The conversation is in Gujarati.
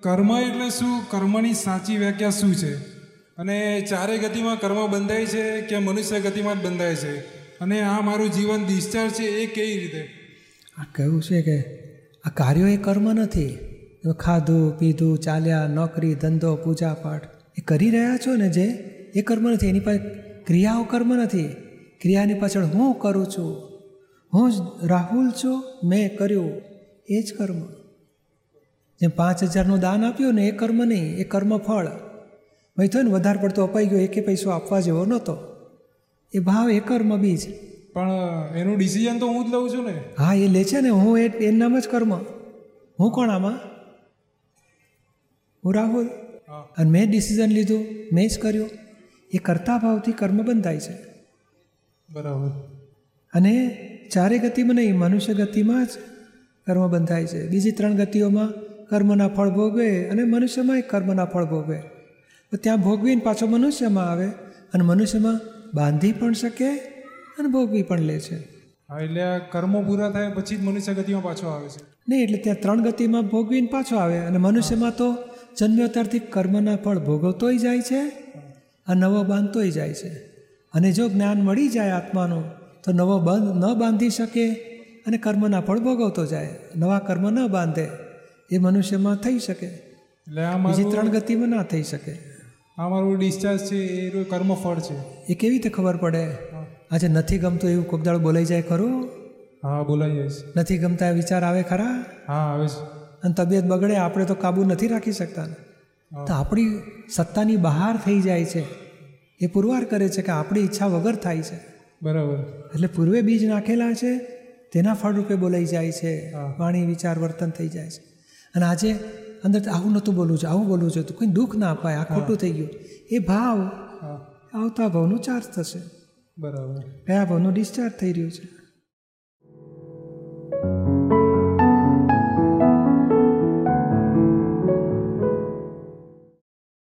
કર્મ એટલે શું? કર્મની સાચી વ્યાખ્યા શું છે? અને ચારે ગતિમાં કર્મ બંધાય છે કે મનુષ્ય ગતિમાં જ બંધાય છે? અને આ મારું જીવન ડિસ્ચાર્જ છે એ કેવી રીતે? આ કહ્યું છે કે આ કાર્યો એ કર્મ નથી. ખાધું, પીધું, ચાલ્યા, નોકરી, ધંધો પૂજા પાઠ એ કરી રહ્યા છો ને જે? એ કર્મ નથી. એની પાસે ક્રિયાઓ કર્મ નથી. ક્રિયાની પાછળ હું કરું છું? હું જ રાહુલ છું, મેં કર્યું. એ જ કર્મ. જેમ પાંચ હજારનું દાન આપ્યું ને એ કર્મ નહીં એ કર્મ ફળ ભાઈ થયું ને વધારે પડતો અપાઈ ગયો એકે પૈસો આપવા જેવો નહોતો. એ ભાવ એ કર્મ બીજ. પણ એનું ડિસિઝન તો હું જ લઉં છું ને. હા એ લે છે ને હું એ એનું જ કર્મ. હું કોણ આમાં? હું રાહુલ. અને મેં ડિસિઝન લીધું મેં જ કર્યું. એ કરતા ભાવથી કર્મ બંધાય છે. બરાબર. અને ચારે ગતિમાં નહીં મનુષ્ય ગતિમાં જ કર્મ બંધાય છે. બીજી ત્રણ ગતિઓમાં કર્મના ફળ ભોગવે અને મનુષ્યમાંય કર્મના ફળ ભોગવે. તો ત્યાં ભોગવીને પાછો મનુષ્યમાં આવે અને મનુષ્યમાં બાંધી પણ શકે અને ભોગવી પણ લે છે. એટલે કર્મો પૂરા થાય પછી જ મનુષ્ય ગતિમાં પાછો આવે છે. નહીં એટલે ત્યાં ત્રણ ગતિમાં ભોગવીને પાછો આવે અને મનુષ્યમાં તો જન્મ્યો ત્યારથી કર્મના ફળ ભોગવતોય જાય છે અને નવો બાંધતોય જાય છે. અને જો જ્ઞાન મળી જાય આત્માનું તો નવો બંધ ન બાંધી શકે અને કર્મના ફળ ભોગવતો જાય. નવા કર્મ ન બાંધે. એ મનુષ્યમાં થઈ શકે. એટલે આ બીજી ત્રણ ગતિમાં ના થઈ શકે. આ મારું ડિસ્ચાર્જ છે એ કર્મ ફળ છે. એ કેવી રીતે ખબર પડે? આજે નથી ગમતું એવું કોક દાડો બોલાઈ જાય ખરું? હા બોલાઈ જાય છે. નથી ગમતા એ વિચાર આવે ખરા? હા આવે છે. અને તબિયત બગડે આપણે તો કાબુ નથી રાખી શકતા. ને તો આપણી સત્તાની બહાર થઈ જાય છે. એ પુરવાર કરે છે કે આપણી ઈચ્છા વગર થાય છે. બરાબર. એટલે પૂર્વે બીજ નાખેલા છે તેના ફળરૂપે બોલાઈ જાય છે. વાણી વિચાર વર્તન થઈ જાય છે. અને આજે અંદર આવું નહોતું બોલવું છે આવું બોલવું છે તો કોઈ દુઃખ ના અપાય આ ખોટું થઈ ગયું. એ ભાવ આવતા ભાવનું ચાર્જ થશે. બરાબર. કયા ભાવનો ડિસ્ચાર્જ થઈ રહ્યું છે.